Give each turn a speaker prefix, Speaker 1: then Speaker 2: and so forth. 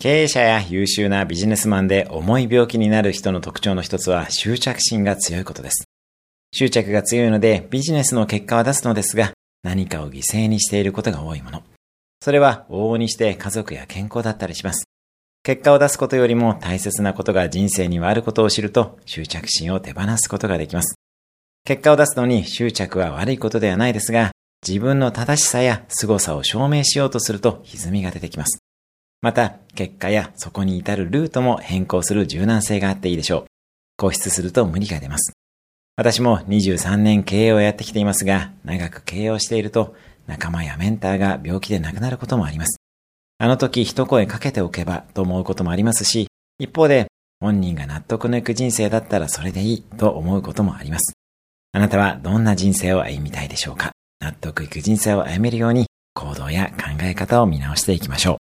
Speaker 1: 経営者や優秀なビジネスマンで重い病気になる人の特徴の一つは執着心が強いことです。執着が強いのでビジネスの結果は出すのですが、何かを犠牲にしていることが多いもの。それは往々にして家族や健康だったりします。結果を出すことよりも大切なことが人生にはあることを知ると執着心を手放すことができます。結果を出すのに執着は悪いことではないですが、自分の正しさや凄さを証明しようとすると歪みが出てきます。また、結果やそこに至るルートも変更する柔軟性があっていいでしょう。固執すると無理が出ます。私も23年経営をやってきていますが、長く経営をしていると、仲間やメンターが病気で亡くなることもあります。あの時一声かけておけばと思うこともありますし、一方で本人が納得のいく人生だったらそれでいいと思うこともあります。あなたはどんな人生を歩みたいでしょうか納得いく人生を歩めるように行動や考え方を見直していきましょう。